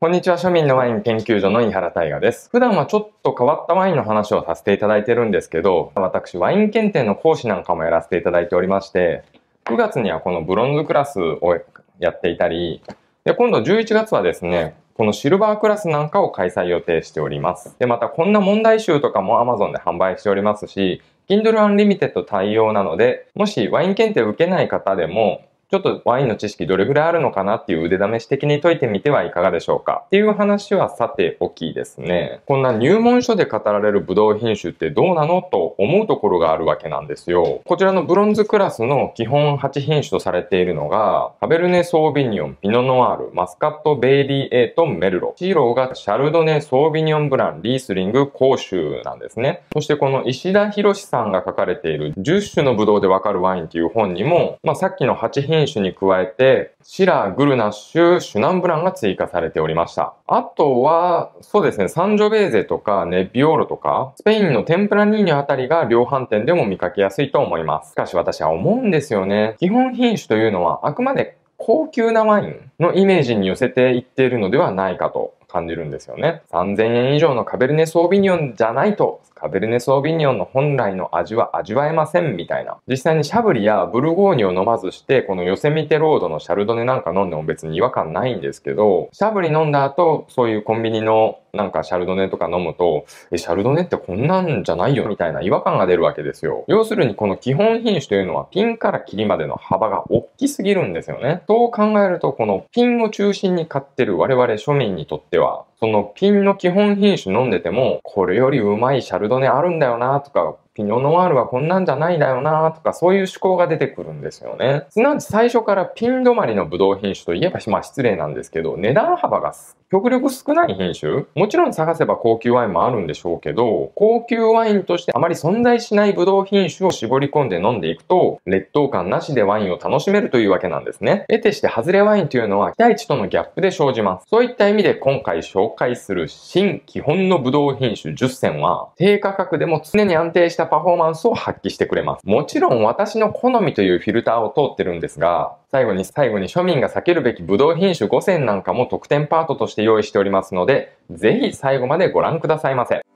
こんにちは、庶民のワイン研究所の井原大我です。普段はちょっと変わったワインの話をさせていただいてるんですけど、私、ワイン検定の講師なんかもやらせていただいておりまして、9月にはこのブロンズクラスをやっていたり、で、今度11月はですね、このシルバークラスなんかを開催予定しております。で、またこんな問題集とかも Amazon で販売しておりますし、Kindle Unlimited 対応なので、もしワイン検定を受けない方でも、ちょっとワインの知識どれぐらいあるのかなっていう腕試し的に解いてみてはいかがでしょうか？っていう話はさておきですね。こんな入門書で語られるブドウ品種ってどうなのと思うところがあるわけなんですよ。こちらのブロンズクラスの基本8品種とされているのが、カベルネ・ソービニオン、ピノノワール、マスカット・ベイリー・ A、メルロ。シーローがシャルドネ・ソービニオン・ブラン、リースリング、甲州なんですね。そしてこの石田博さんが書かれている10種のブドウでわかるワインっていう本にも、まあ、さっきの8品種に加えて、シラー、グルナッシュ、シュナンブランが追加されておりました。あとは、そうですね、サンジョベーゼとかネビオーロとか、スペインのテンプラニーニョあたりが量販店でも見かけやすいと思います。しかし私は思うんですよね。基本品種というのはあくまで高級なワインのイメージに寄せていっているのではないかと感じるんですよね。3000円以上のカベルネソービニオンじゃないとカベルネ・ソービニオンの本来の味は味わえませんみたいな。実際にシャブリやブルゴーニュを飲まずして、このヨセミテロードのシャルドネなんか飲んでも別に違和感ないんですけど、シャブリ飲んだ後、そういうコンビニのなんかシャルドネとか飲むと、え、シャルドネってこんなんじゃないよみたいな違和感が出るわけですよ。要するにこの基本品種というのはピンからキリまでの幅が大きすぎるんですよね。そう考えるとこのピンを中心に買ってる我々庶民にとっては、そのピンの基本品種飲んでても、これよりうまいシャルドネあるんだよなとか、ピノノワールはこんなんじゃないだよなとか、そういう思考が出てくるんですよね。すなわち最初からピン止まりのブドウ品種といえば、まあ失礼なんですけど、値段幅が極力少ない品種もちろん探せば高級ワインもあるんでしょうけど、高級ワインとしてあまり存在しないブドウ品種を絞り込んで飲んでいくと、劣等感なしでワインを楽しめるというわけなんですね。得てして外れワインというのは期待値とのギャップで生じます。そういった意味で今回紹介する新基本のブドウ品種10選は、低価格でも常に安定したパフォーマンスを発揮してくれます。もちろん私の好みというフィルターを通ってるんですが、最後に最後に庶民が避けるべきブドウ品種5選なんかも特典パートとしてして用意しておりますので、ぜひ最後までご覧くださいませ。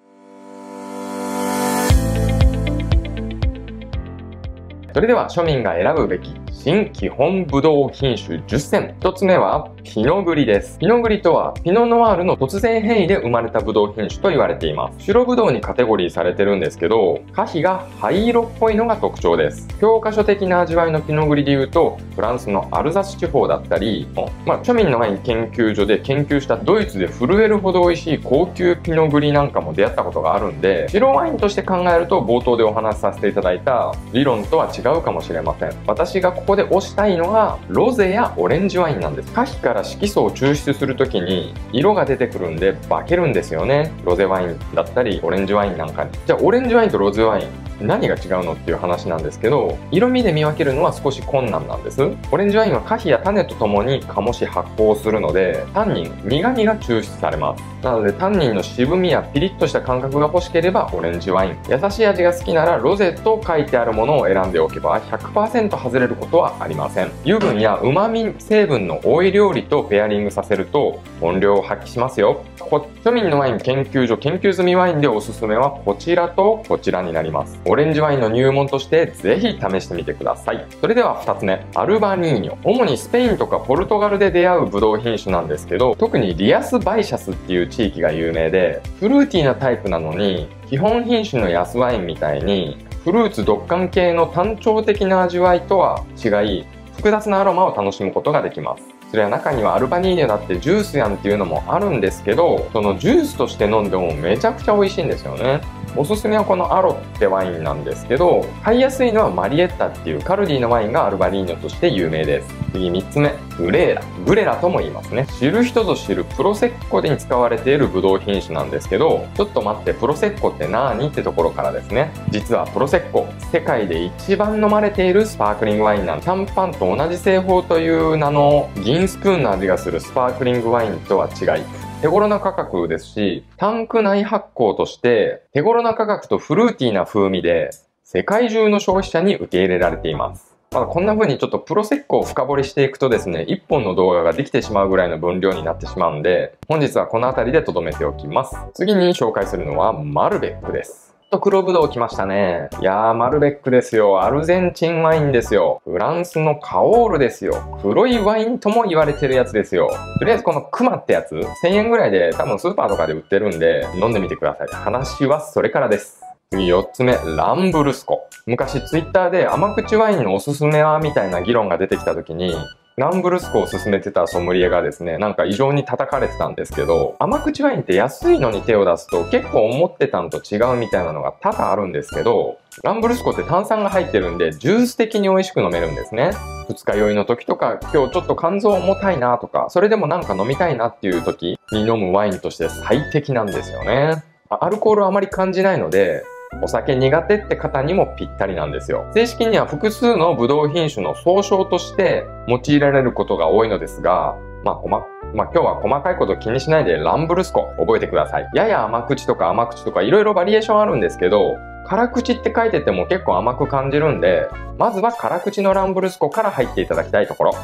それでは庶民が選ぶべき新基本ブドウ品種10選。1つ目はピノグリです。ピノグリとはピノノワールの突然変異で生まれたブドウ品種と言われています。白ブドウにカテゴリーされてるんですけど、果皮が灰色っぽいのが特徴です。教科書的な味わいのピノグリで言うと、フランスのアルザス地方だったり、まあ、庶民のワイン研究所で研究したドイツで震えるほど美味しい高級ピノグリなんかも出会ったことがあるんで、白ワインとして考えると冒頭でお話しさせていただいた理論とは違違うかもしれません。私がここで推したいのがロゼやオレンジワインなんです。花皮から色素を抽出する時に色が出てくるんで化けるんですよね。ロゼワインだったりオレンジワインなんかに。じゃあオレンジワインとロゼワイン何が違うのっていう話なんですけど色味で見分けるのは少し困難なんです。オレンジワインは果皮や種とともに醸し発酵するのでタンニン苦味が抽出されます。なのでタンニンの渋みやピリッとした感覚が欲しければオレンジワイン。優しい味が好きならロゼと書いてあるものを選んでおけば100%外れることはありません。油分や旨味成分の多い料理とペアリングさせると本領を発揮しますよ。庶民のワイン研究所研究済みワインでおすすめはこちらとこちらになります。オレンジワインの入門としてぜひ試してみてください。それでは2つ目アルバリーニョ。主にスペインとかポルトガルで出会うブドウ品種なんですけど特にリアスバイシャスっていう地域が有名でフルーティーなタイプなのに基本品種の安ワインみたいにフルーツ独感系の単調的な味わいとは違い複雑なアロマを楽しむことができます。それは中にはアルバニーニョだってジュースやんっていうのもあるんですけどそのジュースとして飲んでもめちゃくちゃ美味しいんですよね。おすすめはこのアロってワインなんですけど買いやすいのはマリエッタっていうカルディのワインがアルバニーニョとして有名です。次3つ目。グレーラグレラとも言いますね。知る人ぞ知るプロセッコでに使われているブドウ品種なんですけどちょっと待ってプロセッコって何ってところからですね。実はプロセッコ世界で一番飲まれているスパークリングワインなんシャンパンと同じ製法という名の銀スプーンの味がするスパークリングワインとは違い。手頃な価格ですし、タンク内発酵として手頃な価格とフルーティーな風味で世界中の消費者に受け入れられています。まあ、こんな風にちょっとプロセックを深掘りしていくとですね、1本の動画ができてしまうぐらいの分量になってしまうんで、本日はこの辺りで留めておきます。次に紹介するのはマルベックです。と黒ぶどう来ましたね。いやー、マルベックですよ。アルゼンチンワインですよ。フランスのカオールですよ。黒いワインとも言われてるやつですよ。とりあえずこのクマってやつ、1000円ぐらいで多分スーパーとかで売ってるんで、飲んでみてください。話はそれからです。次4つ目、ランブルスコ。昔ツイッターで甘口ワインのおすすめはみたいな議論が出てきた時に、ランブルスコを勧めてたソムリエがですね、なんか異常に叩かれてたんですけど、甘口ワインって安いのに手を出すと結構思ってたんと違うみたいなのが多々あるんですけど、ランブルスコって炭酸が入ってるんで、ジュース的に美味しく飲めるんですね。二日酔いの時とか、今日ちょっと肝臓重たいなとか、それでもなんか飲みたいなっていう時に飲むワインとして最適なんですよね。アルコールあまり感じないので、お酒苦手って方にもぴったりなんですよ。正式には複数のブドウ品種の総称として用いられることが多いのですが、まあ、ま、まあ、今日は細かいこと気にしないでランブルスコ覚えてください。やや甘口とか甘口とかいろいろバリエーションあるんですけど、辛口って書いてても結構甘く感じるんで、まずは辛口のランブルスコから入っていただきたいところ。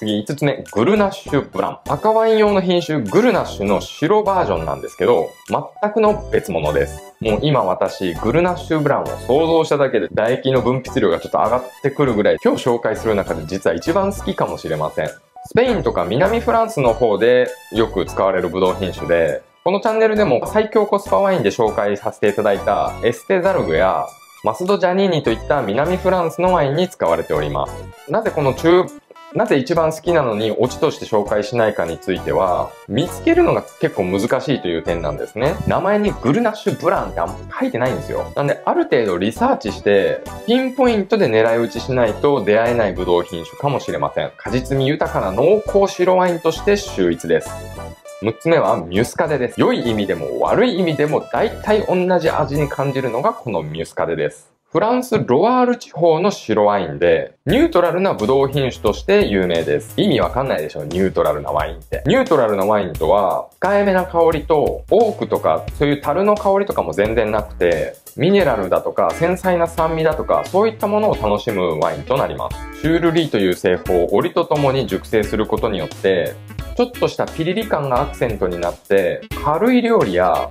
次5つ目、グルナッシュブラン。赤ワイン用の品種グルナッシュの白バージョンなんですけど、全くの別物です。もう今私、グルナッシュブランを想像しただけで唾液の分泌量がちょっと上がってくるぐらい、今日紹介する中で実は一番好きかもしれません。スペインとか南フランスの方でよく使われるブドウ品種で、このチャンネルでも最強コスパワインで紹介させていただいたエステザルグやマスドジャニーニといった南フランスのワインに使われております。なぜこの中なぜ一番好きなのにオチとして紹介しないかについては、見つけるのが結構難しいという点なんですね。名前にグルナッシュブランってあんま書いてないんですよ。なんで、ある程度リサーチして、ピンポイントで狙い撃ちしないと出会えないブドウ品種かもしれません。果実味豊かな濃厚白ワインとして秀逸です。6つ目はミュスカデです。良い意味でも悪い意味でも大体同じ味に感じるのがこのミュスカデです。フランス・ロワール地方の白ワインで、ニュートラルなブドウ品種として有名です。意味わかんないでしょニュートラルなワインって。ニュートラルなワインとは、控えめな香りと、オークとか、そういう樽の香りとかも全然なくて、ミネラルだとか、繊細な酸味だとか、そういったものを楽しむワインとなります。シュールリーという製法を折とともに熟成することによって、ちょっとしたピリリ感がアクセントになって、軽い料理や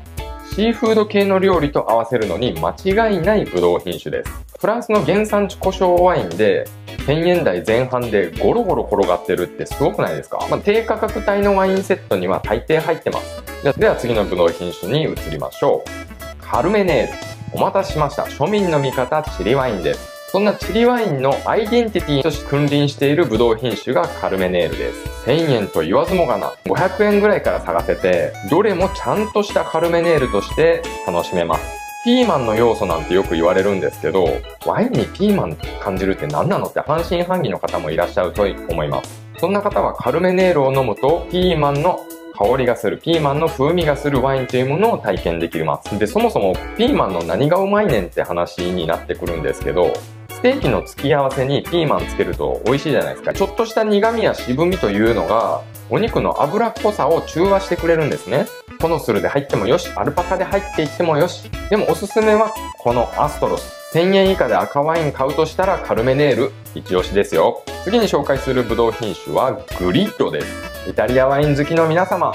シーフード系の料理と合わせるのに間違いないブドウ品種です。フランスの原産地胡椒ワインで1000円台前半でゴロゴロ転がってるってすごくないですか、まあ、低価格帯のワインセットには大抵入ってます。では次のブドウ品種に移りましょう。カルメネーズ。お待たせしました。庶民の味方チリワインです。そんなチリワインのアイデンティティとして君臨しているブドウ品種がカルメネールです。1000円と言わずもがな、500円ぐらいから探せて、どれもちゃんとしたカルメネールとして楽しめます。ピーマンの要素なんてよく言われるんですけど、ワインにピーマン感じるって何なのって半信半疑の方もいらっしゃると思います。そんな方はカルメネールを飲むと、ピーマンの香りがする、ピーマンの風味がするワインというものを体験できます。で、そもそもピーマンの何がうまいねんって話になってくるんですけど、ステーキの付け合わせにピーマンつけると美味しいじゃないですか。ちょっとした苦味や渋みというのが、お肉の脂っこさを中和してくれるんですね。コノスルで入ってもよし、アルパカで入っていってもよし。でもおすすめはこのアストロス。1000円以下で赤ワイン買うとしたらカルメネール、一押しですよ。次に紹介するブドウ品種はグリッロです。イタリアワイン好きの皆様、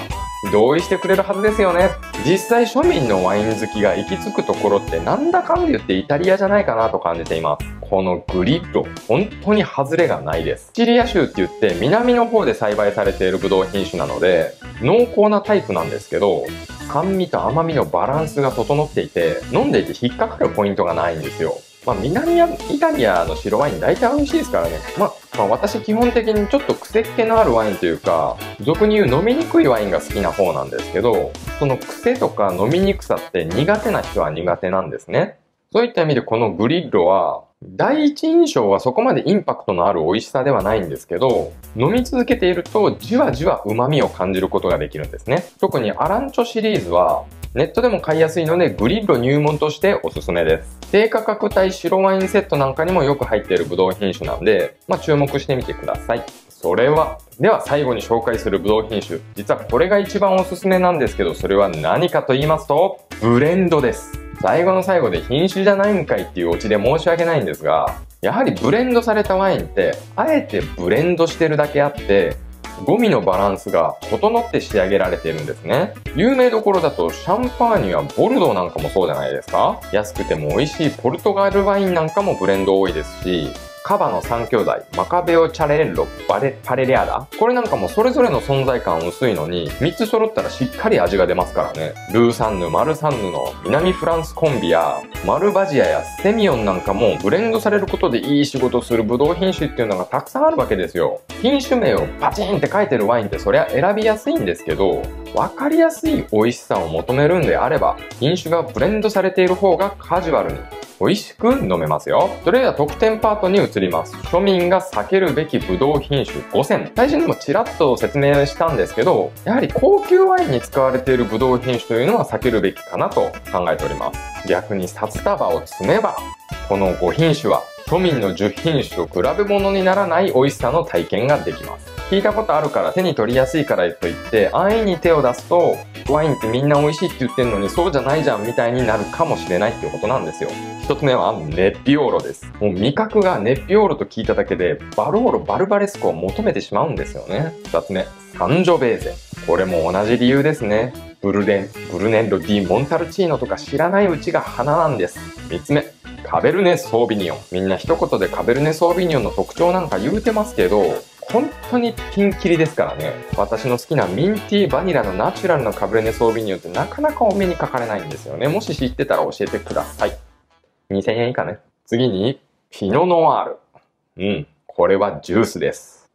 同意してくれるはずですよね。実際庶民のワイン好きが行き着くところってなんだかんだ言ってイタリアじゃないかなと感じています。このグリッロ、本当に外れがないです。シチリア州って言って南の方で栽培されているブドウ品種なので、濃厚なタイプなんですけど、酸味と甘みのバランスが整っていて、飲んでいて引っかかるポイントがないんですよ。まあ、南アイタリアの白ワイン大体美味しいですからね。まあ、まあ、私基本的にちょっと癖っ気のあるワインというか、俗に言う飲みにくいワインが好きな方なんですけど、その癖とか飲みにくさって苦手な人は苦手なんですね。そういった意味でこのグリッドは、第一印象はそこまでインパクトのある美味しさではないんですけど、飲み続けているとじわじわ旨味を感じることができるんですね。特にアランチョシリーズは、ネットでも買いやすいのでグリッド入門としておすすめです。低価格帯白ワインセットなんかにもよく入っているブドウ品種なんで、まあ、注目してみてください。それは、では最後に紹介するブドウ品種。実はこれが一番おすすめなんですけど、それは何かと言いますと、ブレンドです。最後の最後で品種じゃないんかいっていうオチで申し訳ないんですが、やはりブレンドされたワインって、あえてブレンドしてるだけあって、ゴミのバランスが整って仕上げられているんですね。有名どころだとシャンパーニュやボルドーなんかもそうじゃないですか安くても美味しいポルトガルワインなんかもブレンド多いですし、カバの3兄弟、マカベオ・チャレッロ、バレ、パレリアダこれなんかもそれぞれの存在感薄いのに、3つ揃ったらしっかり味が出ますからね。ルーサンヌ、マルサンヌの南フランスコンビや、マルバジアやセミオンなんかもブレンドされることでいい仕事するブドウ品種っていうのがたくさんあるわけですよ。品種名をパチンって書いてるワインってそりゃ選びやすいんですけど、わかりやすい美味しさを求めるんであれば、品種がブレンドされている方がカジュアルに美味しく飲めますよ。それでは特典パートに移ります。庶民が避けるべきブドウ品種5選。最初にもちらっと説明したんですけど、やはり高級ワインに使われているブドウ品種というのは避けるべきかなと考えております。逆に札束を積めば、この5品種は庶民の10品種と比べ物にならない美味しさの体験ができます。聞いたことあるから手に取りやすいからといって安易に手を出すとワインってみんな美味しいって言ってんのにそうじゃないじゃんみたいになるかもしれないっていうことなんですよ。一つ目はネッピオーロです。もう味覚がネピオーロと聞いただけでバローロ、バルバレスコを求めてしまうんですよね。二つ目、サンジョベーゼ。これも同じ理由ですね。ブルデン、ブルネッロ・ディ・モンタルチーノとか知らないうちが花なんです。三つ目、カベルネ・ソービニオン。みんな一言でカベルネ・ソービニオンの特徴なんか言うてますけど、本当にピンキリですからね。私の好きなミンティーバニラのナチュラルなカブレネソービニオンってなかなかお目にかかれないんですよね。もし知ってたら教えてください。2000円以下ね。次に、ピノノワール。うん、これはジュースです。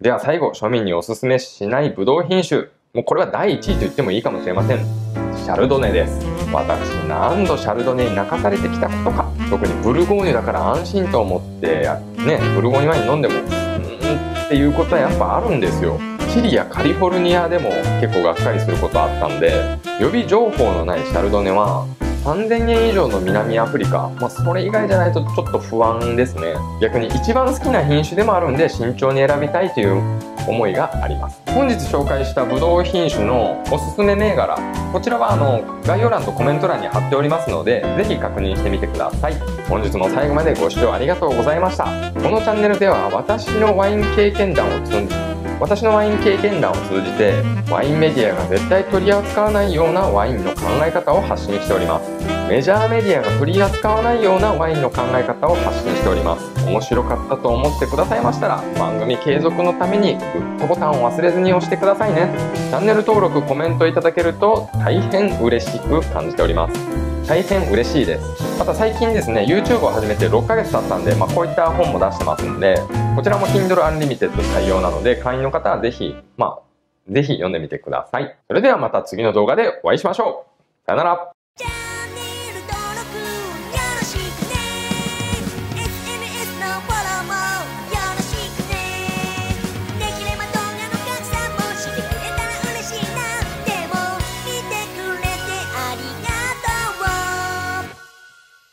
では最後、庶民におすすめしないブドウ品種。もうこれは第1位と言ってもいいかもしれません。シャルドネです。私何度シャルドネに泣かされてきたことか。特にブルゴーニュだから安心と思って、ね、ブルゴーニュワイン飲んでも、っていうことはやっぱあるんですよ。チリやカリフォルニアでも結構がっかりすることあったんで、予備情報のないシャルドネは3000円以上の南アフリカ、まあ、それ以外じゃないとちょっと不安ですね。逆に一番好きな品種でもあるんで慎重に選びたいという思いがあります。本日紹介したブドウ品種のおすすめ銘柄、こちらはあの概要欄とコメント欄に貼っておりますので、是非確認してみてください。本日も最後までご視聴ありがとうございました。このチャンネルでは私のワイン経験談を積んで私のワイン経験談を通じてワインメディアが絶対取り扱わないようなワインの考え方を発信しております。メジャーメディアが取り扱わないようなワインの考え方を発信しております。面白かったと思ってくださいましたら番組継続のためにグッドボタンを忘れずに押してくださいね。チャンネル登録コメントいただけると大変嬉しく感じております。大変嬉しいです。また最近ですね YouTube を始めて6ヶ月経ったんで、まあ、こういった本も出してますんでこちらも Kindle Unlimited 対応なので会員の方はぜひまあぜひ読んでみてください。それではまた次の動画でお会いしましょう。さよなら。